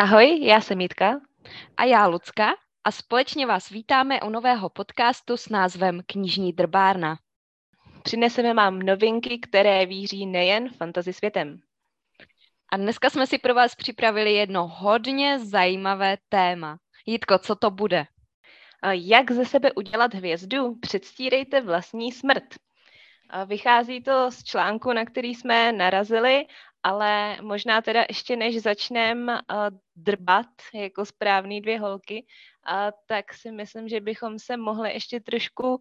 Ahoj, já jsem Jitka. A já Lucka a společně vás vítáme u nového podcastu s názvem Knižní drbárna. Přineseme vám novinky, které víří nejen fantasy světem. A dneska jsme si pro vás připravili jedno hodně zajímavé téma. Jitko, co to bude? Jak ze sebe udělat hvězdu? Předstírejte vlastní smrt. Vychází to z článku, na který jsme narazili ale možná teda ještě než začneme uh, drbat jako správný dvě holky, tak si myslím, že bychom se mohli ještě trošku uh,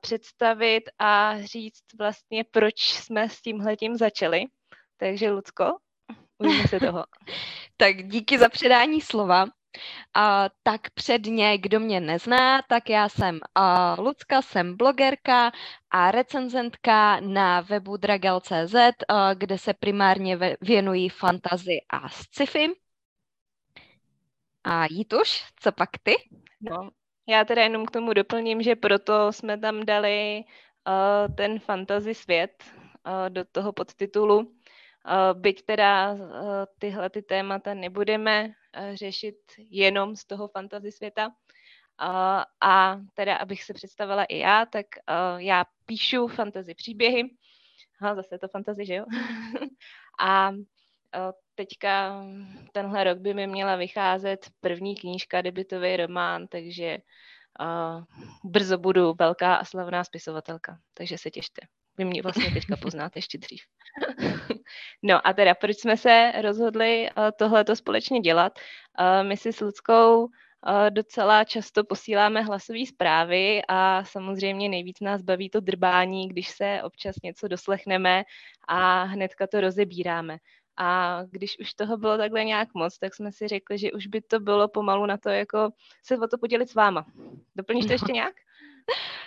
představit a říct vlastně, proč jsme s tímhletím začali. Takže Lucko, ujme se toho. tak díky za předání slova. A tak předně, kdo mě nezná, tak já jsem uh, Lucka, jsem blogerka a recenzentka na webu dragel.cz, uh, kde se primárně věnují fantazy a sci-fi. A Jituš, co pak ty? No, já teda jenom k tomu doplním, že proto jsme tam dali uh, ten fantasy svět uh, do toho podtitulu, byť teda eh, tyhle ty témata nebudeme eh, řešit jenom z toho fantasy světa. A teda, abych se představila i já, tak já píšu fantasy příběhy. Aha, zase to fantasy, že jo? A teďka tenhle rok by mi měla vycházet první knížka, debitový román, takže brzo budu velká a slavná spisovatelka, takže se těšte. Vy mě vlastně teďka poznáte ještě dřív. no a teda, proč jsme se rozhodli uh, tohleto společně dělat? Uh, my si s Ludskou uh, docela často posíláme hlasové zprávy a samozřejmě nejvíc nás baví to drbání, když se občas něco doslechneme a hnedka to rozebíráme. A když už toho bylo takhle nějak moc, tak jsme si řekli, že už by to bylo pomalu na to, jako se o to podělit s váma. Doplníš to ještě nějak?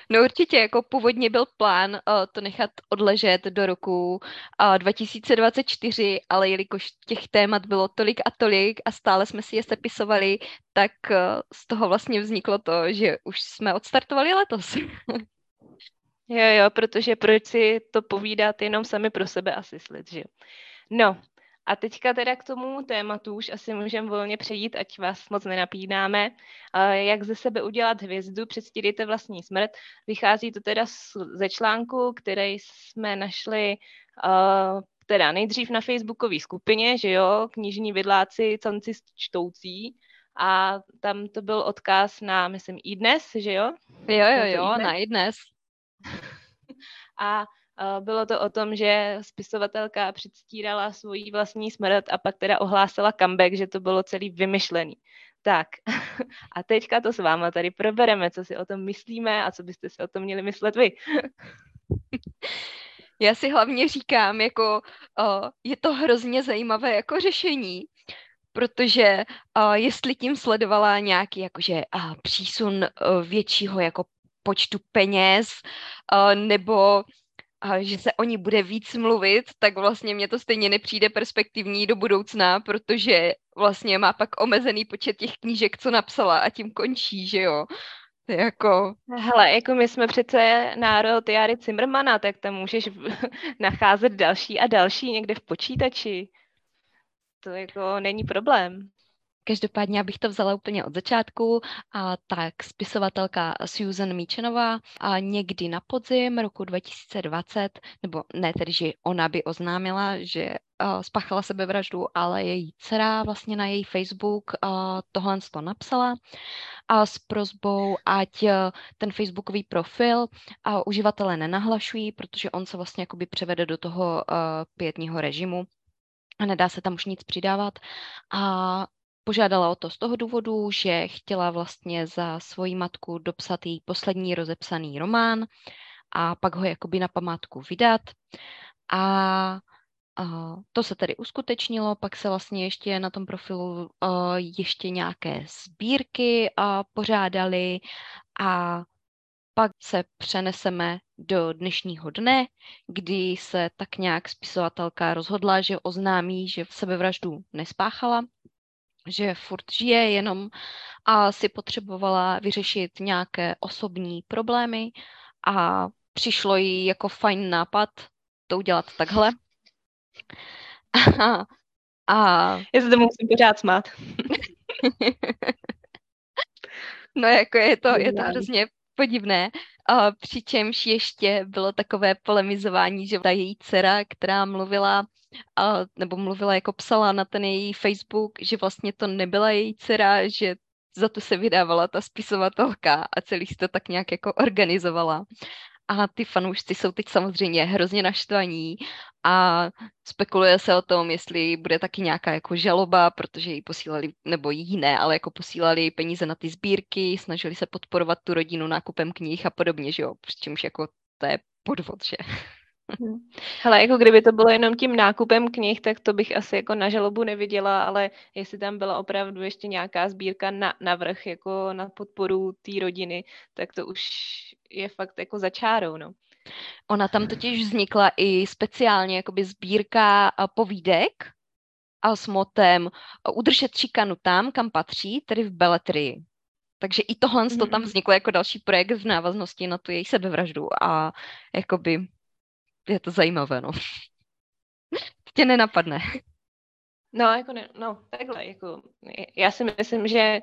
No určitě, jako původně byl plán uh, to nechat odležet do roku uh, 2024, ale jelikož těch témat bylo tolik a tolik a stále jsme si je sepisovali, tak uh, z toho vlastně vzniklo to, že už jsme odstartovali letos. jo, jo, protože proč si to povídat jenom sami pro sebe asi slid, že. No, a teďka teda k tomu tématu už asi můžeme volně přejít, ať vás moc nenapínáme. Jak ze sebe udělat hvězdu, předstíríte vlastní smrt. Vychází to teda ze článku, který jsme našli teda nejdřív na facebookové skupině, že jo, knižní vidláci, canci čtoucí, a tam to byl odkaz na, myslím, i dnes, že jo? Jo, jo, jo, na i dnes. a bylo to o tom, že spisovatelka předstírala svoji vlastní smrt a pak teda ohlásila comeback, že to bylo celý vymyšlený. Tak, a teďka to s váma tady probereme, co si o tom myslíme a co byste si o tom měli myslet vy. Já si hlavně říkám, jako uh, je to hrozně zajímavé jako řešení, protože uh, jestli tím sledovala nějaký jakože uh, přísun uh, většího jako počtu peněz, nebo a že se o ní bude víc mluvit, tak vlastně mně to stejně nepřijde perspektivní do budoucna, protože vlastně má pak omezený počet těch knížek, co napsala a tím končí, že jo. To je jako... Hele, jako my jsme přece národ Jary Zimmermana, tak tam můžeš nacházet další a další někde v počítači. To jako není problém. Každopádně, abych to vzala úplně od začátku, a tak spisovatelka Susan Míčenová a někdy na podzim roku 2020, nebo ne tedy, že ona by oznámila, že spáchala sebevraždu, ale její dcera vlastně na její Facebook tohle to napsala a s prozbou, ať uh, ten facebookový profil uh, uživatele nenahlašují, protože on se vlastně jakoby převede do toho uh, pětního režimu a nedá se tam už nic přidávat. A Požádala o to z toho důvodu, že chtěla vlastně za svoji matku dopsat její poslední rozepsaný román a pak ho jakoby na památku vydat. A a to se tedy uskutečnilo, pak se vlastně ještě na tom profilu uh, ještě nějaké sbírky uh, pořádaly a pak se přeneseme do dnešního dne, kdy se tak nějak spisovatelka rozhodla, že oznámí, že sebevraždu nespáchala, že furt žije, jenom a si potřebovala vyřešit nějaké osobní problémy a přišlo jí jako fajn nápad to udělat takhle. A A... Já se tomu musím pořád smát. no jako je to, je to hrozně podivné. A přičemž ještě bylo takové polemizování, že ta její dcera, která mluvila, a, nebo mluvila jako psala na ten její Facebook, že vlastně to nebyla její dcera, že za to se vydávala ta spisovatelka a celý si to tak nějak jako organizovala. A ty fanoušci jsou teď samozřejmě hrozně naštvaní a spekuluje se o tom, jestli bude taky nějaká jako žaloba, protože jí posílali, nebo jí ne, ale jako posílali peníze na ty sbírky, snažili se podporovat tu rodinu nákupem knih a podobně, že jo, čímž jako to je podvod, že? Mhm. Hele, jako kdyby to bylo jenom tím nákupem knih, tak to bych asi jako na žalobu neviděla, ale jestli tam byla opravdu ještě nějaká sbírka na, navrh, jako na podporu té rodiny, tak to už je fakt jako za čárou, no. Ona tam totiž vznikla i speciálně jakoby sbírka povídek a s motem udržet šikanu tam, kam patří, tedy v beletrii. Takže i tohle mm. to tam mhm. vzniklo jako další projekt v návaznosti na tu její sebevraždu a jakoby je to zajímavé, no. Tě nenapadne. No, jako ne, no, takhle, jako, já si myslím, že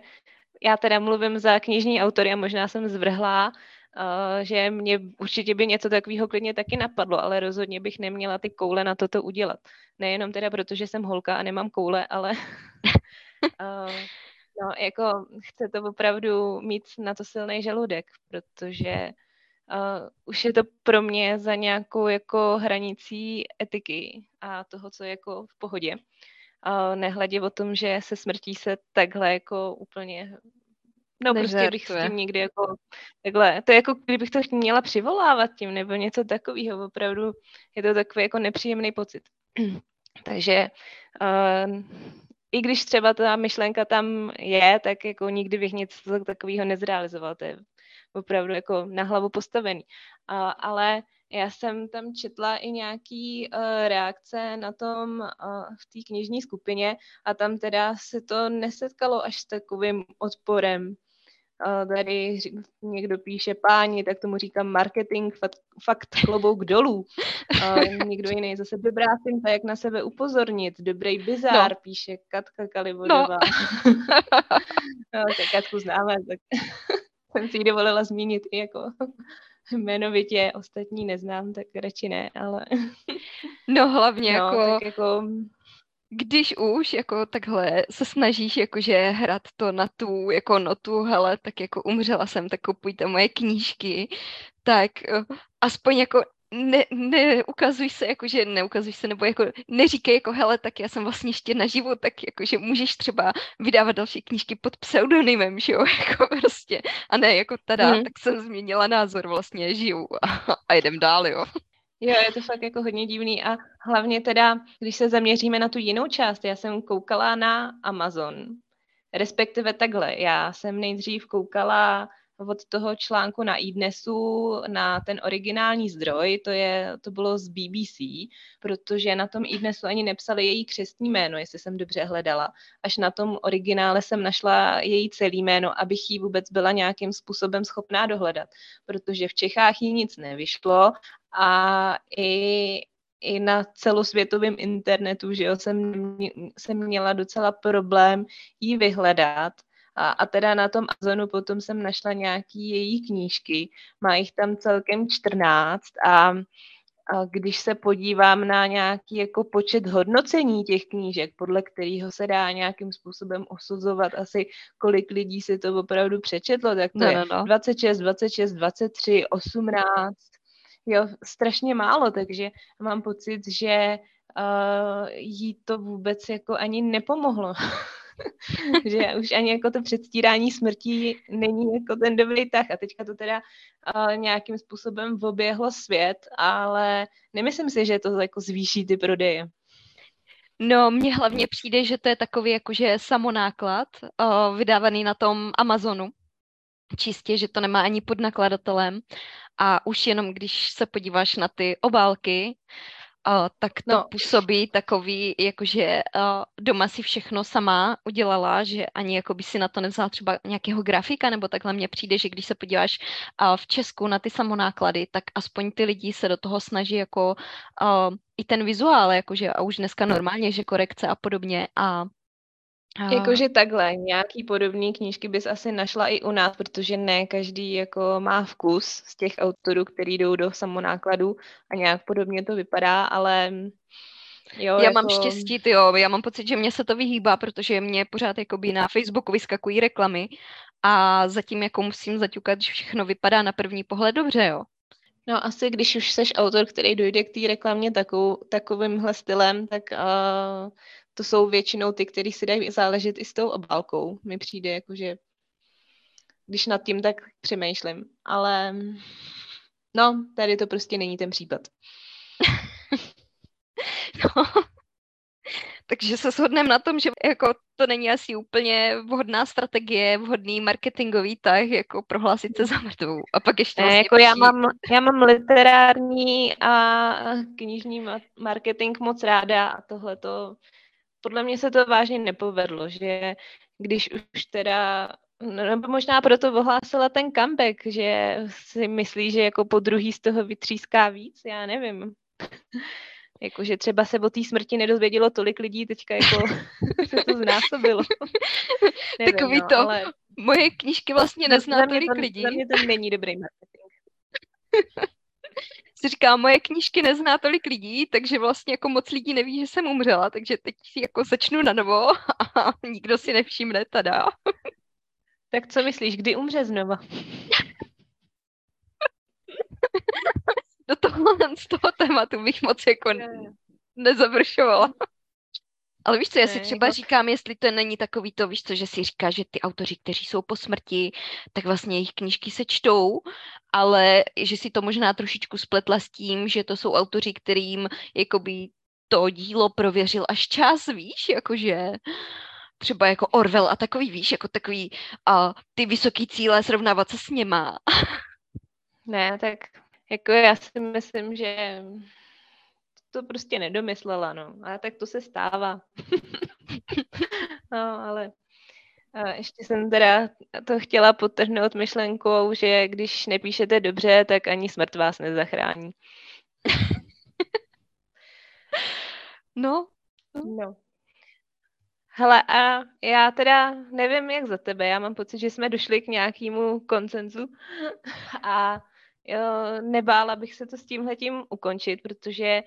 já teda mluvím za knižní autory a možná jsem zvrhlá, uh, že mě určitě by něco takového klidně taky napadlo, ale rozhodně bych neměla ty koule na toto udělat. Nejenom teda proto, že jsem holka a nemám koule, ale uh, no, jako chce to opravdu mít na to silný žaludek, protože uh, už je to pro mě za nějakou jako hranicí etiky a toho, co je jako v pohodě. Uh, nehledě o tom, že se smrtí se takhle jako úplně No prostě bych s tím někdy jako takhle, to je jako kdybych to měla přivolávat tím nebo něco takového, opravdu je to takový jako nepříjemný pocit. Takže uh, i když třeba ta myšlenka tam je, tak jako nikdy bych nic takového nezrealizoval. To je opravdu jako na hlavu postavený. A, ale já jsem tam četla i nějaký uh, reakce na tom uh, v té knižní skupině a tam teda se to nesetkalo až s takovým odporem. Uh, tady někdo píše páni, tak tomu říkám marketing, fakt, fakt klobouk dolů. Uh, někdo jiný zase dobrá finta, jak na sebe upozornit. Dobrý bizár, no. píše Katka Kalivodová. No. no, tak Katku známe, tak jsem si ji dovolila zmínit i jako jmenovitě, ostatní neznám, tak radši ne, ale... No hlavně no, jako... Tak jako když už jako takhle se snažíš jakože hrát to na tu jako notu, hele, tak jako umřela jsem, tak kupujte moje knížky, tak uh, aspoň jako ne, neukazuj se, jako, že neukazuj se, nebo jako neříkej jako, hele, tak já jsem vlastně ještě naživu, tak jako, že můžeš třeba vydávat další knížky pod pseudonymem, že jo, jako prostě, a ne jako tada, mm. tak jsem změnila názor, vlastně žiju a, a jedem dál, jo. Jo, je to fakt jako hodně divný a hlavně teda, když se zaměříme na tu jinou část, já jsem koukala na Amazon, respektive takhle, já jsem nejdřív koukala od toho článku na iDnesu na ten originální zdroj, to, je, to bylo z BBC, protože na tom iDnesu ani nepsali její křestní jméno, jestli jsem dobře hledala. Až na tom originále jsem našla její celý jméno, abych ji vůbec byla nějakým způsobem schopná dohledat, protože v Čechách jí nic nevyšlo a i, i na celosvětovém internetu, že jo, jsem, jsem měla docela problém jí vyhledat. A, a teda na tom Amazonu potom jsem našla nějaký její knížky, má jich tam celkem 14 a, a když se podívám na nějaký jako počet hodnocení těch knížek, podle kterého se dá nějakým způsobem osuzovat asi, kolik lidí si to opravdu přečetlo, tak to no, je no, no. 26, 26, 23, 18, jo, strašně málo, takže mám pocit, že uh, jí to vůbec jako ani nepomohlo. že už ani jako to předstírání smrtí není jako ten dobrý tah a teďka to teda uh, nějakým způsobem oběhlo svět, ale nemyslím si, že to jako zvýší ty prodeje. No, mně hlavně přijde, že to je takový jakože samonáklad uh, vydávaný na tom Amazonu. Čistě, že to nemá ani pod nakladatelem. A už jenom když se podíváš na ty obálky, uh, tak to no. působí takový, jakože uh, doma si všechno sama udělala, že ani jako by si na to nevzala třeba nějakého grafika, nebo takhle mně přijde, že když se podíváš uh, v Česku na ty samonáklady, tak aspoň ty lidi se do toho snaží jako uh, i ten vizuál, jakože a už dneska normálně, že korekce a podobně a a... Jakože takhle, nějaký podobný knížky bys asi našla i u nás, protože ne každý jako má vkus z těch autorů, který jdou do samonákladu a nějak podobně to vypadá, ale Jo, já jako... mám štěstí, jo, já mám pocit, že mě se to vyhýbá, protože mě pořád jakoby na Facebooku vyskakují reklamy a zatím jako musím zaťukat, že všechno vypadá na první pohled dobře, jo. No asi když už seš autor, který dojde k té reklamě takovou, takovýmhle stylem, tak uh, to jsou většinou ty, kteří si dají záležet i s tou obálkou. Mi přijde jako, že když nad tím tak přemýšlím. Ale no, tady to prostě není ten případ. no, takže se shodneme na tom, že jako to není asi úplně vhodná strategie, vhodný marketingový tah, jako prohlásit se za mrtvou. A pak ještě vlastně jako já, mám, já mám literární a knižní marketing moc ráda a tohle to podle mě se to vážně nepovedlo, že když už teda no, nebo možná proto ohlásila ten comeback, že si myslí, že jako po druhý z toho vytříská víc, já nevím. Jakože třeba se o té smrti nedozvědělo tolik lidí, teďka jako se to znásobilo. Nevím, Takový no, to, ale... moje knížky vlastně nezná tolik to, lidí. Za mě to není dobrý marketing. Si říká, moje knížky nezná tolik lidí, takže vlastně jako moc lidí neví, že jsem umřela, takže teď si jako začnu na novo a nikdo si nevšimne, tada. Tak co myslíš, kdy umře znova? Do toho, z toho tématu bych moc jako nezavršovala. Ale víš co, já si třeba jako... říkám, jestli to není takový to, víš co, že si říká, že ty autoři, kteří jsou po smrti, tak vlastně jejich knížky se čtou, ale že si to možná trošičku spletla s tím, že to jsou autoři, kterým jakoby to dílo prověřil až čas, víš, jakože třeba jako Orwell a takový, víš, jako takový a ty vysoký cíle srovnávat se s něma. Ne, tak jako já si myslím, že to prostě nedomyslela, no. A tak to se stává. no, ale a ještě jsem teda to chtěla potrhnout myšlenkou, že když nepíšete dobře, tak ani smrt vás nezachrání. no. No. Hele, a já teda nevím, jak za tebe. Já mám pocit, že jsme došli k nějakému koncenzu a jo, nebála bych se to s tímhletím ukončit, protože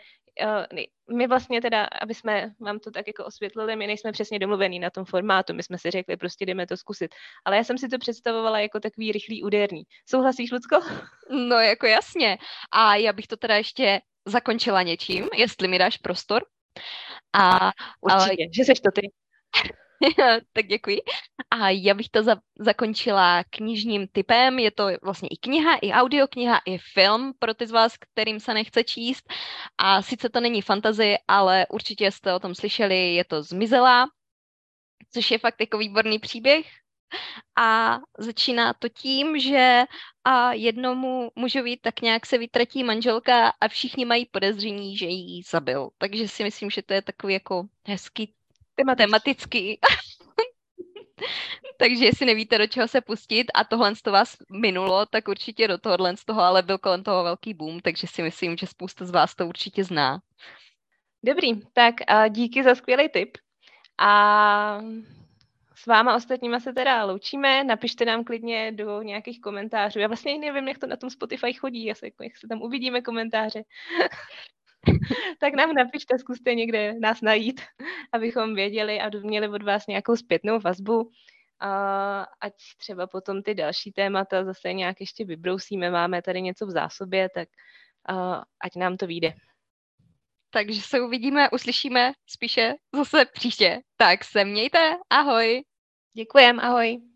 my vlastně teda, aby jsme vám to tak jako osvětlili, my nejsme přesně domluvení na tom formátu, my jsme si řekli, prostě jdeme to zkusit. Ale já jsem si to představovala jako takový rychlý úderný. Souhlasíš, Lucko? No jako jasně. A já bych to teda ještě zakončila něčím, jestli mi dáš prostor. A, Určitě, ale... že seš to ty. tak děkuji. A já bych to za, zakončila knižním typem. Je to vlastně i kniha, i audiokniha, i film pro ty z vás, kterým se nechce číst. A sice to není fantazy, ale určitě jste o tom slyšeli, je to Zmizela, což je fakt jako výborný příběh. A začíná to tím, že a jednomu mužovi tak nějak se vytratí manželka a všichni mají podezření, že ji zabil. Takže si myslím, že to je takový jako hezký tematický. tematický. Takže jestli nevíte, do čeho se pustit a tohle z toho vás minulo, tak určitě do tohohle z toho, ale byl kolem toho velký boom, takže si myslím, že spousta z vás to určitě zná. Dobrý, tak a díky za skvělý tip. A s váma ostatníma se teda loučíme, napište nám klidně do nějakých komentářů. Já vlastně nevím, jak to na tom Spotify chodí, asi, jak se tam uvidíme komentáře. tak nám napište, zkuste někde nás najít, abychom věděli a měli od vás nějakou zpětnou vazbu. A ať třeba potom ty další témata zase nějak ještě vybrousíme, máme tady něco v zásobě, tak ať nám to vyjde. Takže se uvidíme, uslyšíme spíše zase příště. Tak se mějte, ahoj. Děkujem, ahoj.